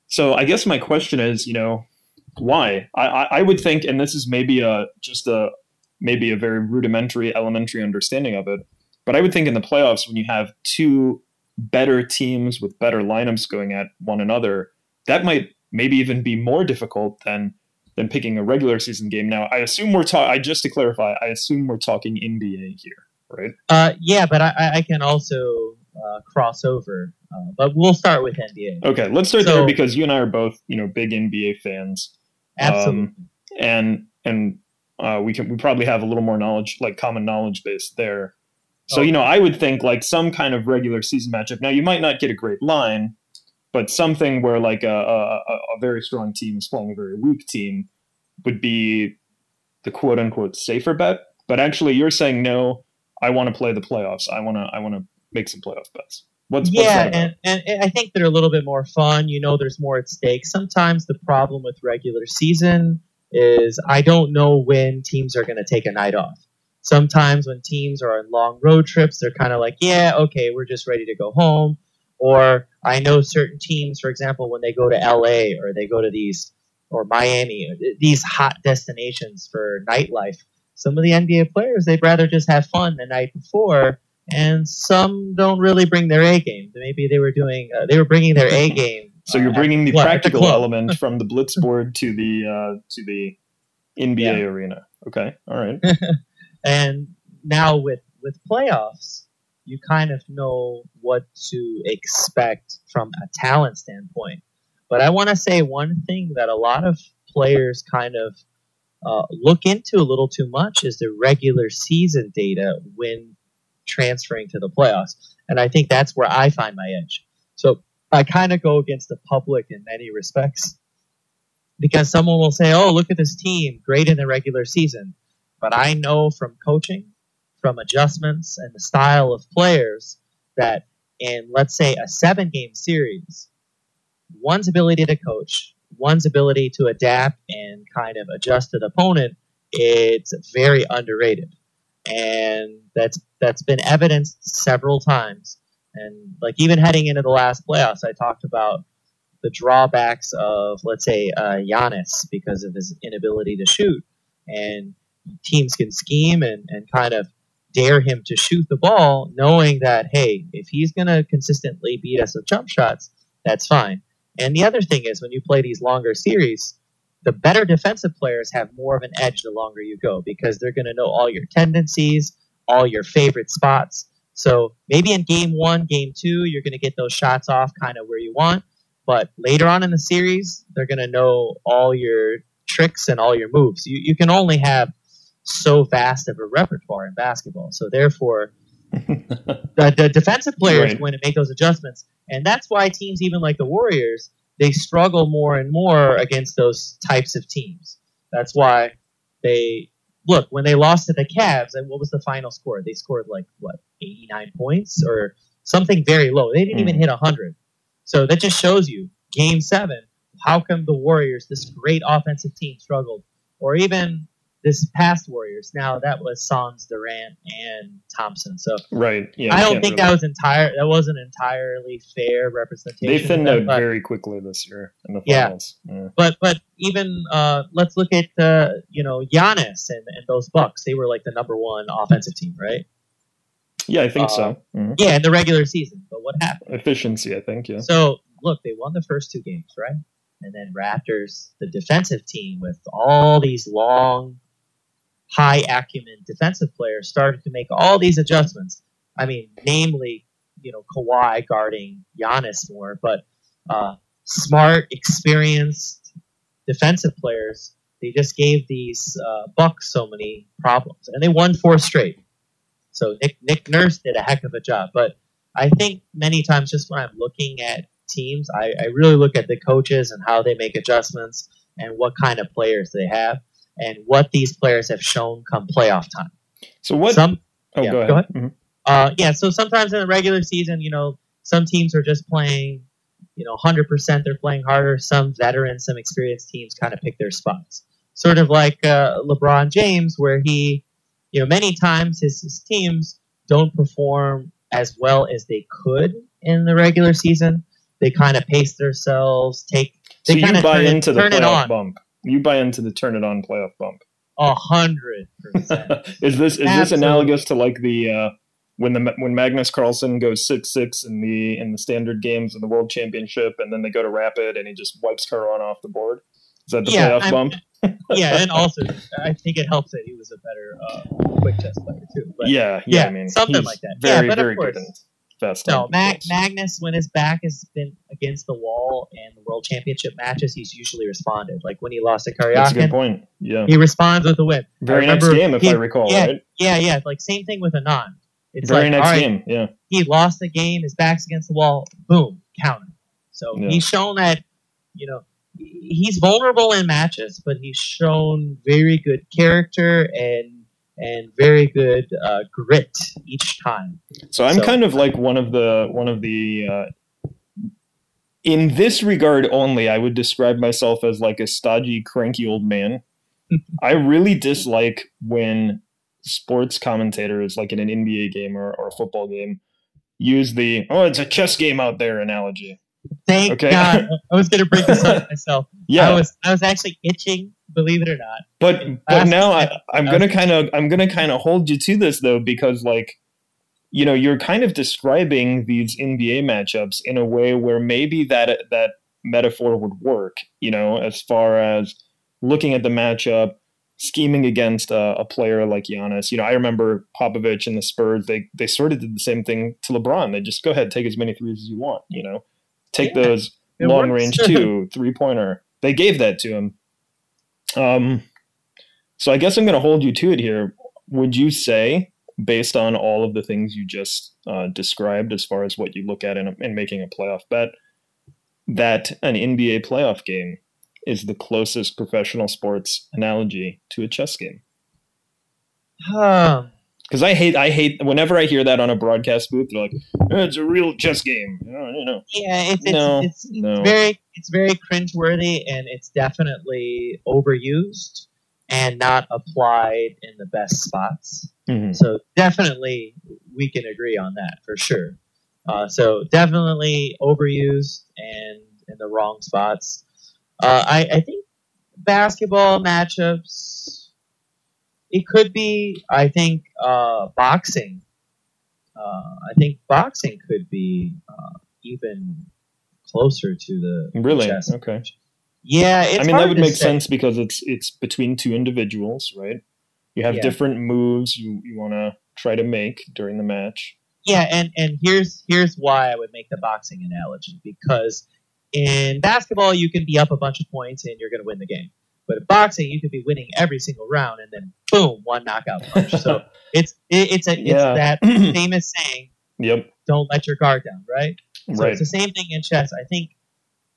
Speaker 1: So I guess my question is, you know, why? I, I, I would think, and this is maybe a just a maybe a very rudimentary, elementary understanding of it, but I would think in the playoffs when you have two better teams with better lineups going at one another, that might maybe even be more difficult than than picking a regular season game. Now, I assume we're talking. I just to clarify, I assume we're talking NBA here, right?
Speaker 2: Uh, yeah, but I, I can also uh, crossover. Uh, but we'll start with NBA.
Speaker 1: Okay, let's start so, there because you and I are both, you know, big NBA fans.
Speaker 2: Absolutely. Um,
Speaker 1: and and uh, we can we probably have a little more knowledge, like common knowledge base there. So you oh. know, I would think like some kind of regular season matchup. Now you might not get a great line, but something where like a, a, a very strong team is playing a very weak team would be the quote unquote safer bet. But actually, you're saying no. I want to play the playoffs. I want to. I want to make some playoff bets.
Speaker 2: What's, yeah, what's and, and I think they're a little bit more fun. You know, there's more at stake. Sometimes the problem with regular season is I don't know when teams are going to take a night off. Sometimes when teams are on long road trips, they're kind of like, yeah, okay, we're just ready to go home. Or I know certain teams, for example, when they go to LA or they go to these or Miami, these hot destinations for nightlife, some of the NBA players they'd rather just have fun the night before and some don't really bring their A game. Maybe they were doing uh, they were bringing their A game.
Speaker 1: so you're bringing the practical the element from the blitz board to the uh, to the NBA yeah. arena. Okay, all right.
Speaker 2: and now with with playoffs, you kind of know what to expect from a talent standpoint. But I want to say one thing that a lot of players kind of uh, look into a little too much is the regular season data when transferring to the playoffs. And I think that's where I find my edge. So I kind of go against the public in many respects because someone will say, oh, look at this team, great in the regular season. But I know from coaching, from adjustments, and the style of players that in, let's say, a seven game series, one's ability to coach, one's ability to adapt and kind of adjust to the opponent, it's very underrated and that's that's been evidenced several times. And like even heading into the last playoffs, I talked about the drawbacks of let's say uh, Giannis because of his inability to shoot, and teams can scheme and, and kind of dare him to shoot the ball, knowing that hey, if he's going to consistently beat us with jump shots, that's fine. And the other thing is when you play these longer series, the better defensive players have more of an edge the longer you go because they're going to know all your tendencies, all your favorite spots. So maybe in game one, game two, you're going to get those shots off kind of where you want. But later on in the series, they're going to know all your tricks and all your moves. You, you can only have so vast of a repertoire in basketball. So therefore, the, the, defensive player right. going to make those adjustments. And that's why teams, even like the Warriors, they struggle more and more against those types of teams. That's why they look when they lost to the Cavs. And what was the final score? They scored like what eighty nine points or something very low. They didn't mm. even hit hundred. So that just shows you Game Seven. How come the Warriors, this great offensive team, struggled? Or even this past Warriors. Now that was Sons, Durant, and Thompson. So
Speaker 1: right, yeah.
Speaker 2: I don't think that was entire. That wasn't entirely fair representation.
Speaker 1: they thinned out very quickly this year in the
Speaker 2: Yeah.
Speaker 1: finals. Yeah.
Speaker 2: But but even uh, let's look at uh, you know Giannis and, and those Bucks. They were like the number one offensive team, right?
Speaker 1: Yeah, I think
Speaker 2: Uh,
Speaker 1: so. Mhm.
Speaker 2: Yeah, in the regular season. But what happened?
Speaker 1: Efficiency, I think. Yeah.
Speaker 2: So look, they won the first two games, right? And then Raptors, the defensive team with all these long, high acumen defensive players, started to make all these adjustments. I mean, namely, you know, Kawhi guarding Giannis more, but uh, smart, experienced defensive players. They just gave these uh, Bucks so many problems, and they won four straight. So Nick Nick Nurse did a heck of a job, but I think many times just when I'm looking at teams, I, I really look at the coaches and how they make adjustments and what kind of players they have and what these players have shown come playoff time.
Speaker 1: So what?
Speaker 2: Some
Speaker 1: oh,
Speaker 2: yeah,
Speaker 1: go ahead.
Speaker 2: go ahead.
Speaker 1: Mhm.
Speaker 2: uh, yeah, so sometimes in the regular season, you know, some teams are just playing, you know, 100% they're playing harder. Some veterans, some experienced teams kind of pick their spots. Sort of like uh, LeBron James, where he, you know, many times his, his teams don't perform as well as they could in the regular season. They kind of pace themselves, take,
Speaker 1: So
Speaker 2: they
Speaker 1: you
Speaker 2: kinda
Speaker 1: buy
Speaker 2: turn it-
Speaker 1: into the
Speaker 2: turn
Speaker 1: playoff bump. You buy into the turn it on playoff bump.
Speaker 2: a hundred percent.
Speaker 1: is this is this analogous to like the uh, when the when Magnus Carlsen goes six six in the in the standard games in the World Championship, and then they go to Rapid, and he just wipes Caruana off the board? Is that the
Speaker 2: Yeah,
Speaker 1: playoff
Speaker 2: I'm-
Speaker 1: bump?
Speaker 2: yeah, and also I think it helps that he was a better uh, quick chess player too. But
Speaker 1: yeah, yeah,
Speaker 2: yeah,
Speaker 1: I mean,
Speaker 2: something like that. Yeah,
Speaker 1: Very,
Speaker 2: but of
Speaker 1: very good
Speaker 2: course-
Speaker 1: and fast.
Speaker 2: No, Mag- Magnus, when his back has been against the wall in the World Championship matches, he's usually responded. Like when he lost to
Speaker 1: That's a good point. Yeah,
Speaker 2: he responds with a whip.
Speaker 1: very next game, if
Speaker 2: he-
Speaker 1: I recall,
Speaker 2: yeah,
Speaker 1: right?
Speaker 2: Yeah, yeah. Like same thing with Anand. It's
Speaker 1: Very
Speaker 2: like,
Speaker 1: next
Speaker 2: right,
Speaker 1: game, yeah.
Speaker 2: he lost the game, his back's against the wall, boom, counter. So
Speaker 1: Yeah.
Speaker 2: he's shown that, you know, he's vulnerable in matches, but he's shown very good character and and very good uh, grit each time.
Speaker 1: So I'm
Speaker 2: So-
Speaker 1: kind of like one of the one of the uh, in this regard only, I would describe myself as like a stodgy, cranky old man. I really dislike when sports commentators, like in an NBA game or, or a football game, use the "oh, it's a chess game out there" analogy.
Speaker 2: Thank
Speaker 1: Okay.
Speaker 2: God. I was going to bring this up myself.
Speaker 1: Yeah,
Speaker 2: I was I was actually itching, believe it or not.
Speaker 1: but but now I, I'm gonna kind of I'm gonna kind of hold you to this though because like you know you're kind of describing these NBA matchups in a way where maybe that that metaphor would work you know as far as looking at the matchup scheming against a, a player like Giannis. You know I remember Popovich and the Spurs they they sort of did the same thing to LeBron. They just go ahead take as many threes as you want you know? Take
Speaker 2: Yeah,
Speaker 1: those long
Speaker 2: works.
Speaker 1: range two three pointer they gave that to him um, so I guess I'm going to hold you to it here. Would you say, based on all of the things you just uh, described, as far as what you look at in, in making a playoff bet, that an NBA playoff game is the closest professional sports analogy to a chess game?
Speaker 2: Um,
Speaker 1: Because I hate, I hate whenever I hear that on a broadcast booth. They're like, "Oh, "It's a real chess game." You know, you know.
Speaker 2: yeah, it's it's,
Speaker 1: No,
Speaker 2: it's
Speaker 1: no.
Speaker 2: very it's very cringeworthy and it's definitely overused and not applied in the best spots.
Speaker 1: Mhm.
Speaker 2: So definitely, we can agree on that for sure. Uh, so definitely overused and in the wrong spots. Uh, I, I think basketball matchups. It could be. I think uh, boxing. Uh, I think boxing could be uh, even closer to the
Speaker 1: Really?
Speaker 2: chess.
Speaker 1: Okay.
Speaker 2: Yeah, it's
Speaker 1: I mean, that would make
Speaker 2: say.
Speaker 1: sense because it's it's between two individuals, right? You have
Speaker 2: Yeah.
Speaker 1: different moves you, you want to try to make during the match.
Speaker 2: Yeah, and and here's here's why I would make the boxing analogy because in basketball you can be up a bunch of points and you're going to win the game, but in boxing you could be winning every single round and then boom one knockout punch. so it's it, it's a it's
Speaker 1: Yeah.
Speaker 2: that famous saying,
Speaker 1: Yep.
Speaker 2: "Don't let your guard down." Right. So
Speaker 1: right.
Speaker 2: it's the same thing in chess. I think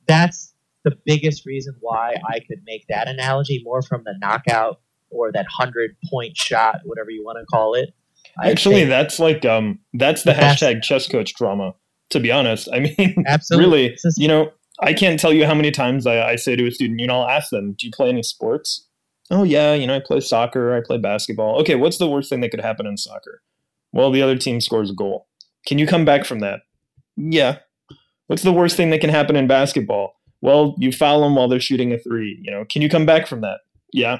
Speaker 2: that's the biggest reason why I could make that analogy more from the knockout or that hundred point shot, whatever you want to call it. I
Speaker 1: Actually, that's like um that's the
Speaker 2: The best.
Speaker 1: hashtag chess coach drama. To be honest, I mean,
Speaker 2: absolutely.
Speaker 1: really, you know, I can't tell you how many times I, I say to a student, you know, I'll ask them, "Do you play any sports?" Oh yeah, you know I play soccer, I play basketball. Okay, what's the worst thing that could happen in soccer? Well, the other team scores a goal. Can you come back from that? Yeah. What's the worst thing that can happen in basketball? Well, you foul them while they're shooting a three. You know, can you come back from that? Yeah.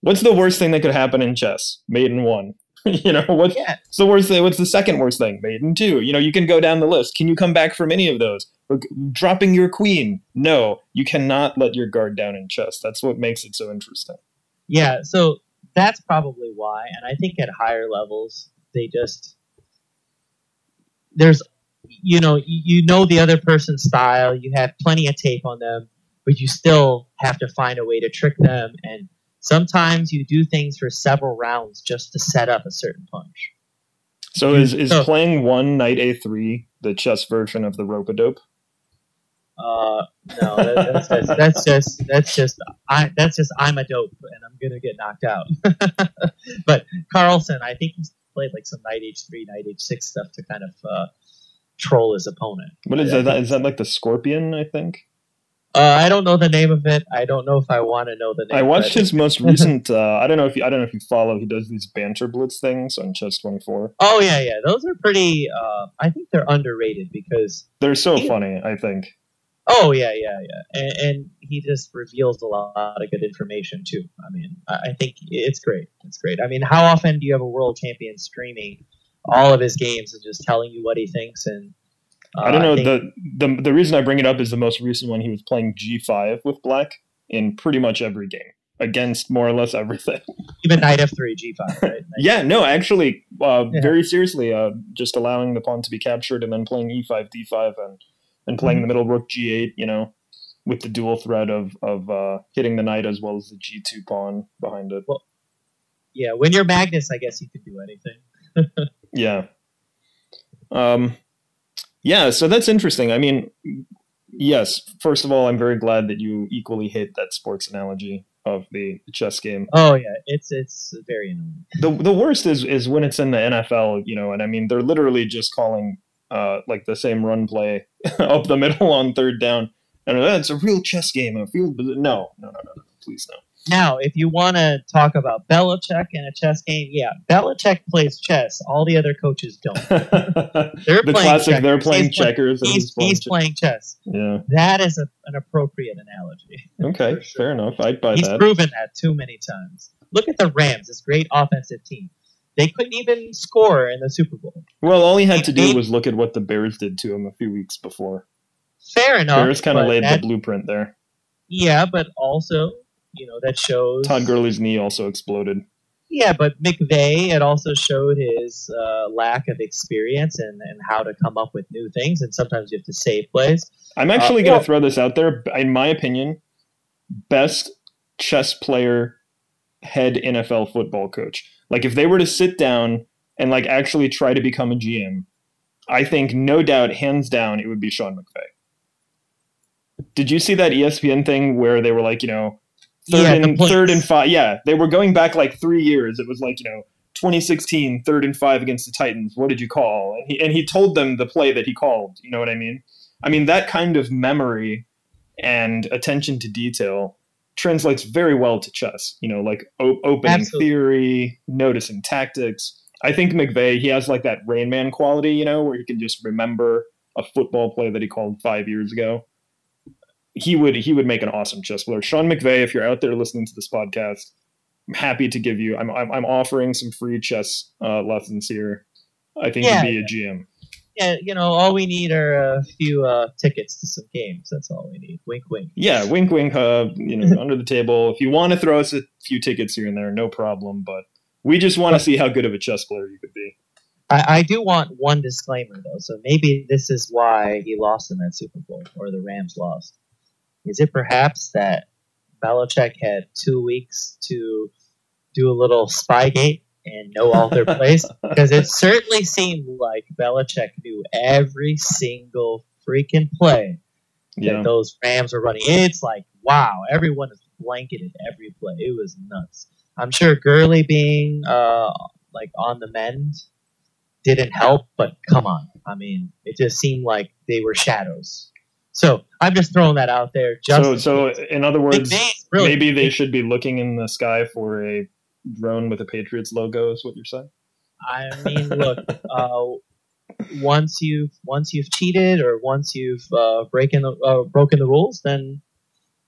Speaker 1: What's the worst thing that could happen in chess? Mate in one. you know, what's
Speaker 2: Yeah.
Speaker 1: the worst thing? What's the second worst thing? Mate in two. You know, you can go down the list. Can you come back from any of those? Dropping your queen? No, you cannot let your guard down in chess. That's what makes it so interesting.
Speaker 2: Yeah, so that's probably why. And I think at higher levels, they just there's you know you you know the other person's style. You have plenty of tape on them, but you still have to find a way to trick them. And sometimes you do things for several rounds just to set up a certain punch.
Speaker 1: So is is
Speaker 2: So-
Speaker 1: playing one knight a three the chess version of the rope a dope?
Speaker 2: Uh, no, that, that's, just, that's just that's just I that's just I'm a dope and I'm gonna get knocked out. but Carlsen, I think he's played like some knight h3, knight h6 stuff to kind of uh, troll his opponent.
Speaker 1: What is that?
Speaker 2: think-
Speaker 1: Is that like the scorpion? I think
Speaker 2: Uh, I don't know the name of it. I don't know if I want to know the name.
Speaker 1: I watched his most recent. Uh, I don't know if you, I don't know if you follow. He does these banter blitz things on Chess Twenty Four.
Speaker 2: Oh yeah, yeah. Those are pretty. Uh, I think they're underrated because.
Speaker 1: They're so
Speaker 2: Yeah.
Speaker 1: funny. I think.
Speaker 2: Oh yeah, yeah, yeah. And, and he just reveals a lot of good information too. I mean, I, I think it's great. It's great. I mean, how often do you have a world champion streaming all of his games and just telling you what he thinks? And uh,
Speaker 1: I don't know.
Speaker 2: think-
Speaker 1: the, the the reason I bring it up is the most recent one. He was playing G five with Black in pretty much every game against more or less everything.
Speaker 2: even knight f3, g5, right?
Speaker 1: yeah, no, actually, uh,
Speaker 2: Yeah.
Speaker 1: very seriously, uh, just allowing the pawn to be captured and then playing E five D five and and playing
Speaker 2: Mm-hmm.
Speaker 1: the middle rook G eight. You know, with the dual threat of of uh, hitting the knight as well as the G two pawn behind it.
Speaker 2: Yeah, when you're Magnus, I guess you could do anything.
Speaker 1: Yeah. Um, yeah, so that's interesting. I mean, yes, first of all, I'm very glad that you equally hate that sports analogy of the chess game.
Speaker 2: Oh yeah, it's it's very annoying.
Speaker 1: The the worst is is when it's in the NFL, you know, and I mean they're literally just calling uh like the same run play up the middle on third down. And that's a real chess game. I feel no, no, no, no, no, please no.
Speaker 2: Now, if you want to talk about Belichick in a chess game, yeah, Belichick plays chess. All the other coaches don't. They're
Speaker 1: the
Speaker 2: playing
Speaker 1: classic,
Speaker 2: checkers.
Speaker 1: they're playing
Speaker 2: He's
Speaker 1: checkers and
Speaker 2: He's,
Speaker 1: he's playing
Speaker 2: he's playing chess.
Speaker 1: Yeah.
Speaker 2: That is a, an appropriate analogy.
Speaker 1: Okay,
Speaker 2: sure.
Speaker 1: fair enough. I'd buy
Speaker 2: He's
Speaker 1: that.
Speaker 2: proven that too many times. Look at the Rams, this great offensive team. They couldn't even score in the Super Bowl.
Speaker 1: Well, all he had to do was look at what the Bears did to him a few weeks before.
Speaker 2: Fair enough.
Speaker 1: Bears kind of laid
Speaker 2: that-
Speaker 1: the blueprint there.
Speaker 2: Yeah, but also, you know, that shows.
Speaker 1: Todd Gurley's knee also exploded.
Speaker 2: Yeah, but McVay, it also showed his uh, lack of experience and, and how to come up with new things. And sometimes you have to save plays.
Speaker 1: I'm actually
Speaker 2: Uh,
Speaker 1: going
Speaker 2: well-
Speaker 1: to throw this out there. In my opinion, best chess player, head NFL football coach. Like if they were to sit down and like actually try to become a GM, I think no doubt, hands down, it would be Sean McVay. Did you see that ESPN thing where they were like, you know, third
Speaker 2: Yeah,
Speaker 1: and third and five? Yeah, they were going back like three years. It was like you know. 2016, third and five against the Titans. What did you call? And he and he told them the play that he called. You know what I mean? I mean that kind of memory and attention to detail translates very well to chess. You know, like o- opening
Speaker 2: Absolutely.
Speaker 1: theory, noticing tactics. I think McVay he has like that Rain Man quality. You know, where he can just remember a football play that he called five years ago. He would he would make an awesome chess player. Sean McVay, if you're out there listening to this podcast, I'm happy to give you. I'm I'm, I'm offering some free chess uh, lessons here. I think
Speaker 2: Yeah,
Speaker 1: you'd be a GM.
Speaker 2: Yeah, you know, all we need are a few uh, tickets to some games. That's all we need. Wink, wink.
Speaker 1: Yeah, wink, wink. Uh, you know, under the table. If you want to throw us a few tickets here and there, no problem. But we just want to see how good of a chess player you could be.
Speaker 2: I, I do want one disclaimer though. So maybe this is why he lost in that Super Bowl, or the Rams lost. Is it perhaps that Belichick had two weeks to do a little Spygate and know all their plays? Because it certainly seemed like Belichick knew every single freaking play that
Speaker 1: Yeah,
Speaker 2: those Rams were running. It's like wow, everyone is blanketed every play. It was nuts. I'm sure Gurley being uh, like on the mend didn't help, but come on. I mean, it just seemed like they were shadows. So I'm just throwing that out there. Just
Speaker 1: so, so in other words,
Speaker 2: really
Speaker 1: maybe they should be looking in the sky for a drone with a Patriots logo. Is what you're saying?
Speaker 2: I mean, look, uh, once you've once you've cheated or once you've uh, breaking the, uh, broken the rules, then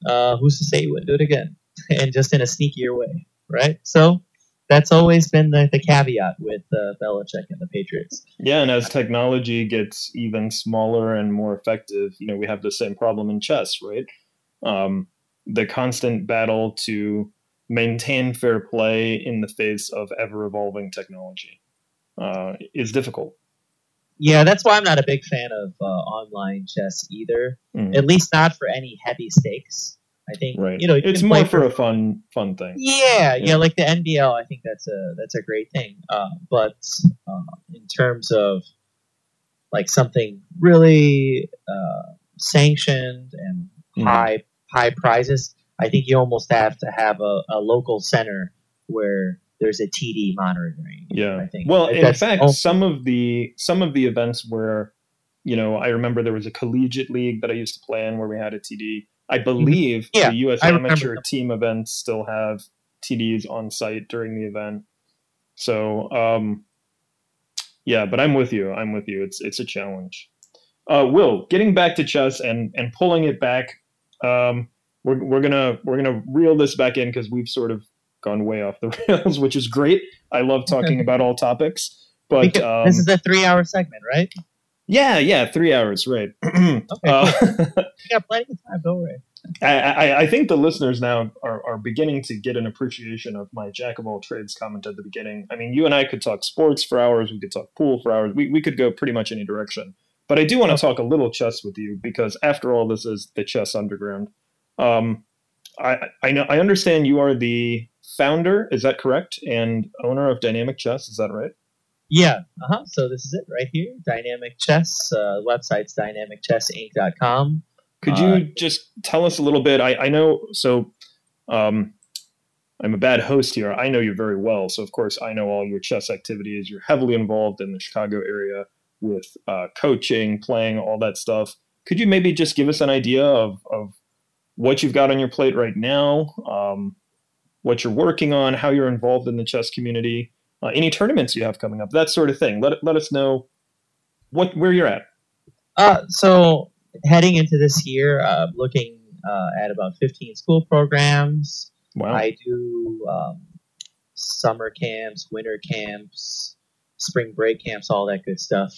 Speaker 2: uh, who's to say you wouldn't do it again? and just in a sneakier way, right? So that's always been the, the caveat with uh, Belichick and the Patriots.
Speaker 1: Yeah, and as technology gets even smaller and more effective, you know, we have the same problem in chess, right? Um, the constant battle to maintain fair play in the face of ever evolving technology uh, is difficult.
Speaker 2: Yeah, that's why I'm not a big fan of uh, online chess either. Mm. At least not for any heavy stakes. I think
Speaker 1: right.
Speaker 2: you know you
Speaker 1: it's more for, for, a fun fun thing.
Speaker 2: Yeah, yeah, yeah, like the NBL. I think that's a that's a great thing. Uh, but uh, in terms of like something really uh, sanctioned and mm. high high prizes, I think you almost have to have a, a local center where there's a TD monitoring.
Speaker 1: Yeah, I think. Well, in fact, some of the some of the events where, you know, I remember there was a collegiate league that I used to play in where we had a TD. I mm-hmm. believe yeah, the U.S. amateur team events still have TDs on site during the event. So, um, yeah, but I'm with you. I'm with you. It's it's a challenge. Uh, Will, getting back to chess and and pulling it back, um, we're we're gonna we're gonna reel this back in because we've sort of gone way off the rails, which is great. I love talking about all topics. But um,
Speaker 2: this is a three-hour segment, right?
Speaker 1: Yeah, yeah, three hours, right? okay,
Speaker 2: uh, you got plenty of time. Don't worry.
Speaker 1: I, I, I, think the listeners now are, are beginning to get an appreciation of my jack of all trades comment at the beginning. I mean, you and I could talk sports for hours. We could talk pool for hours. We, we could go pretty much any direction. But I do want to talk a little chess with you because, after all, this is the chess underground. Um, I, I know I understand you are the founder, is that correct? And owner of Dynamic Chess, is that right?
Speaker 2: Yeah. Uh-huh. So this is it right here. Dynamic Chess. Uh, website's dynamicchessinc.com.
Speaker 1: Could you uh, just tell us a little bit? I, I know, so um, I'm a bad host here. I know you very well. So, of course, I know all your chess activities. You're heavily involved in the Chicago area with uh, coaching, playing, all that stuff. Could you maybe just give us an idea of, of what you've got on your plate right now? Um, what you're working on, how you're involved in the chess community, uh, any tournaments you have coming up, that sort of thing. Let let us know what where you're at.
Speaker 2: Uh, so heading into this year, uh, looking uh, at about 15 school programs. Wow. I do um, summer camps, winter camps, spring break camps, all that good stuff.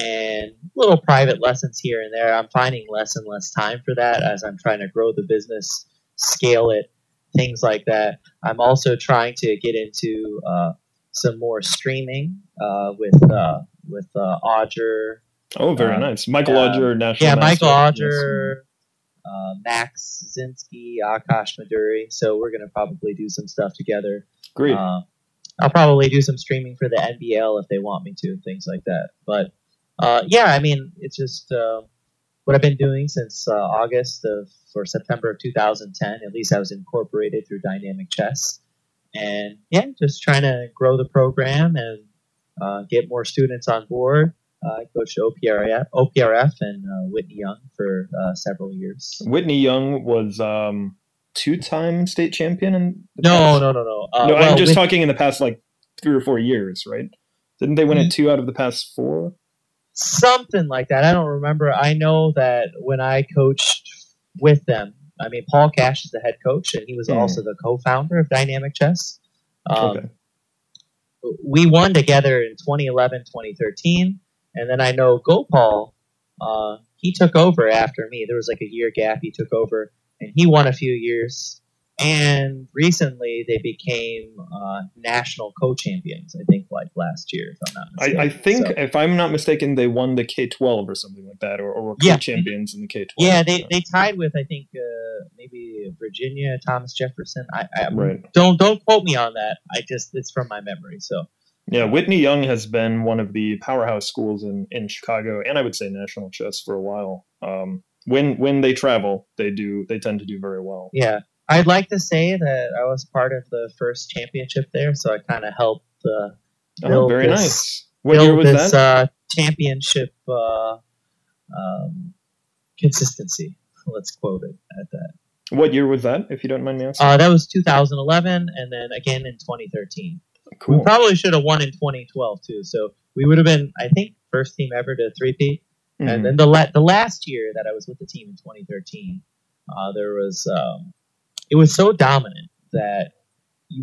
Speaker 2: And little private lessons here and there. I'm finding less and less time for that as I'm trying to grow the business, scale it, things like that. I'm also trying to get into uh, some more streaming uh, with uh, with uh, Odger.
Speaker 1: Oh, very uh, nice, Michael Odger, national.
Speaker 2: Yeah, Michael Odger, uh, Max Zinsky, Akash Maduri. So we're gonna probably do some stuff together.
Speaker 1: Great.
Speaker 2: Uh, I'll probably do some streaming for the NBL if they want me to, things like that. But yeah, I mean, it's just what I've been doing since uh, August of or September of 2010. At least I was incorporated through Dynamic Chess, and yeah, just trying to grow the program and uh, get more students on board. Uh, I coached OPRF, OPRF and uh, Whitney Young for uh, several years.
Speaker 1: Whitney Young was um, two-time state champion in
Speaker 2: no, past? no, no, no,
Speaker 1: uh, no. Well, I'm just talking in the past like three or four years, right? Didn't they win it mm-hmm. two out of the past four?
Speaker 2: Something like that. I don't remember. I know that when I coached with them, I mean, Paul Cash is the head coach, and he was mm. also the co-founder of Dynamic Chess. Um, okay. We won together in 2011, 2013, and then I know Gopal. Uh, he took over after me. There was like a year gap. He took over, and he won a few years and recently they became uh, national co-champions. I think like last year, if I'm not
Speaker 1: mistaken. I, I think, so, if I'm not mistaken, they won the K12 or something like that, or, or were co-champions in the K12.
Speaker 2: Yeah, they, they tied with I think uh, maybe Virginia, Thomas Jefferson. I, I right. don't don't quote me on that. I just it's from my memory. So
Speaker 1: yeah, Whitney Young has been one of the powerhouse schools in in Chicago, and I would say national chess for a while. Um, when when they travel, they do they tend to do very well.
Speaker 2: Yeah, I'd like to say that I was part of the first championship there, so I kind of helped uh,
Speaker 1: build oh, very this, nice.
Speaker 2: What build year was this, that? Uh, championship uh, um, consistency. Let's quote it at that.
Speaker 1: What year was that, if you don't mind me asking?
Speaker 2: Uh, that was 2011, and then again in 2013.
Speaker 1: cool.
Speaker 2: We probably should have won in 2012 too. So we would have been, I think, first team ever to three-peat.
Speaker 1: Mhm.
Speaker 2: And then the la- the last year that I was with the team in 2013, uh, there was um, it was so dominant that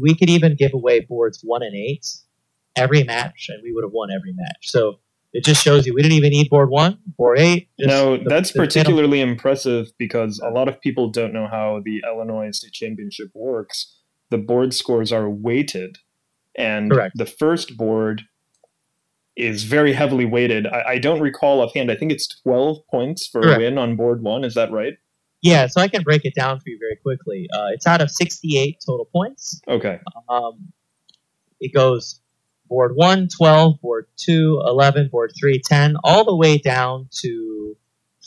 Speaker 2: we could even give away boards one and eight every match, and we would have won every match. So it just shows you we didn't even need board one, board eight.
Speaker 1: no, that's
Speaker 2: the-
Speaker 1: particularly impressive because a lot of people don't know how the Illinois State Championship works. The board scores are weighted, and
Speaker 2: Correct.
Speaker 1: the first board is very heavily weighted. I, I don't recall offhand. I think it's 12 points for a win on board one. Is that right?
Speaker 2: Yeah, so I can break it down for you very quickly. Uh, it's out of 68 total points.
Speaker 1: Okay.
Speaker 2: Um, it goes board 1, 12, board 2, 11, board 3, 10, all the way down to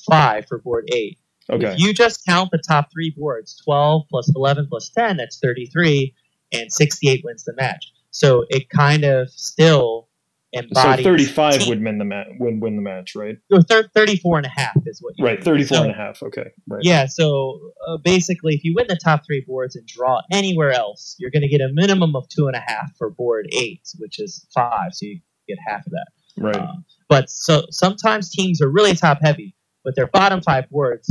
Speaker 2: 5 for board 8.
Speaker 1: Okay.
Speaker 2: If you just count the top three boards, 12 plus 11 plus 10, that's 33, and 68 wins the match. So it kind of still
Speaker 1: So 35 would win the match. Win win the match, right?
Speaker 2: no, thir- 34 and a half is what you
Speaker 1: Right. 34
Speaker 2: so,
Speaker 1: and a half. Okay. Right.
Speaker 2: Yeah, so uh, basically, if you win the top three boards and draw anywhere else, you're going to get a minimum of two and a half for board eight, which is five, so you get half of that.
Speaker 1: Right.
Speaker 2: Um, but so sometimes teams are really top heavy, but their bottom five boards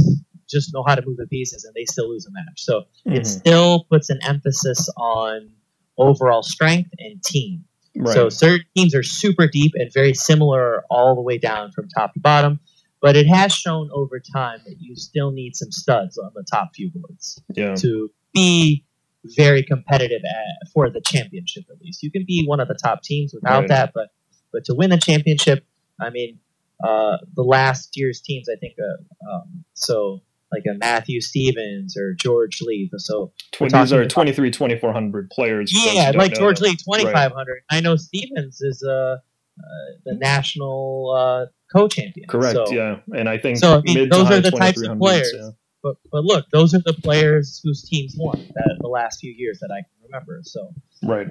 Speaker 2: just know how to move the pieces and they still lose a match. So it
Speaker 1: Mhm.
Speaker 2: still puts an emphasis on overall strength and team.
Speaker 1: Right.
Speaker 2: So certain teams are super deep and very similar all the way down from top to bottom. But it has shown over time that you still need some studs on the top few boards
Speaker 1: yeah.
Speaker 2: to be very competitive at, for the championship. At least you can be one of the top teams without
Speaker 1: Right.
Speaker 2: that, but but to win the championship, I mean, uh, the last year's teams, I think, uh, um, so like a Matthew Stevens or George Lee. So
Speaker 1: Tw-
Speaker 2: we're
Speaker 1: these are 23, 2400 players. for those who
Speaker 2: yeah, like George. Lee, twenty five hundred. I know Stevens is uh, uh, the national uh, co-champion.
Speaker 1: Correct.
Speaker 2: So,
Speaker 1: yeah. And I think
Speaker 2: So, I mean, those are the types of players.
Speaker 1: yeah.
Speaker 2: But but look, those are the players whose teams won that the last few years that I can remember. So
Speaker 1: Right.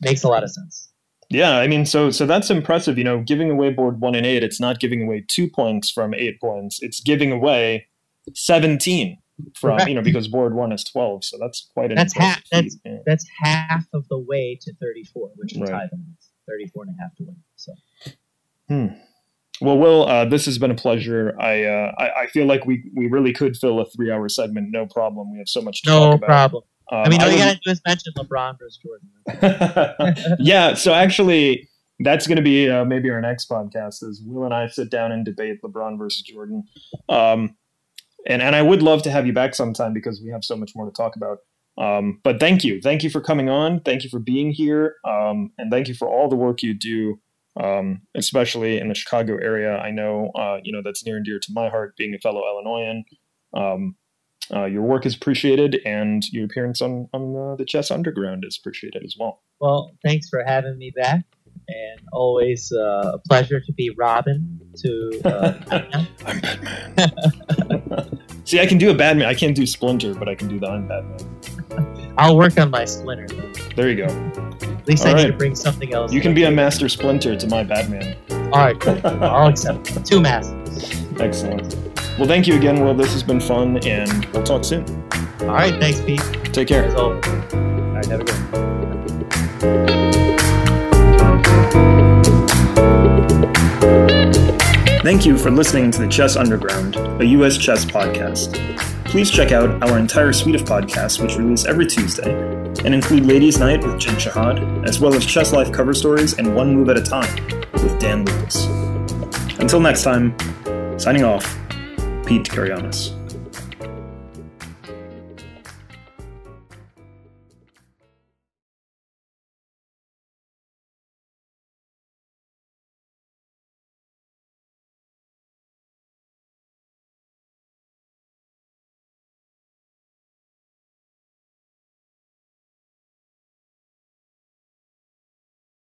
Speaker 2: makes a lot of sense.
Speaker 1: Yeah, I mean, so so that's impressive. You know, giving away board one and eight, it's not giving away two points from eight points. It's giving away seventeen from
Speaker 2: Correct.
Speaker 1: you know because board one is twelve. So that's quite an
Speaker 2: That's
Speaker 1: impressive
Speaker 2: ha-
Speaker 1: feat, yeah.
Speaker 2: That's half of the way to thirty four, which will
Speaker 1: Right.
Speaker 2: tie them. It's 34 and a half to win. So hmm.
Speaker 1: Well, Will, uh, this has been a pleasure. I, uh, I I feel like we we really could fill a three hour segment, no problem. We have so much to
Speaker 2: no
Speaker 1: talk about.
Speaker 2: problem.
Speaker 1: Um,
Speaker 2: I mean, all you gotta do is mention LeBron versus Jordan.
Speaker 1: yeah, so actually, that's going to be uh, maybe our next podcast. Is Will and I sit down and debate LeBron versus Jordan, um, and and I would love to have you back sometime because we have so much more to talk about. Um, but thank you, thank you for coming on, thank you for being here, um, and thank you for all the work you do, um, especially in the Chicago area. I know uh, you know that's near and dear to my heart, being a fellow Illinoisan. Um, uh, your work is appreciated, and your appearance on on uh, the Chess Underground is appreciated as well.
Speaker 2: Well, thanks for having me back, and always uh, a pleasure to be Robin. To uh,
Speaker 1: I'm Batman. See, I can do a Batman. I can't do Splinter, but I can do the I'm Batman.
Speaker 2: I'll work on my Splinter.
Speaker 1: There you go.
Speaker 2: At least
Speaker 1: All
Speaker 2: I need to bring something else.
Speaker 1: You can be a. Master Splinter to my Batman.
Speaker 2: All right, cool. I'll accept it. two masters.
Speaker 1: Excellent. Well, thank you again, Will. This has been fun, and we'll talk soon.
Speaker 2: All right, thanks, Pete.
Speaker 1: Take care.
Speaker 2: All right, have a good one.
Speaker 1: Thank you for listening to the Chess Underground, a U.S. chess podcast. Please check out our entire suite of podcasts, which release every Tuesday, and include Ladies' Night with Jen Shahade, as well as Chess Life cover stories and One Move at a Time with Dan Lucas. Until next time, signing off, Pete Karagianis.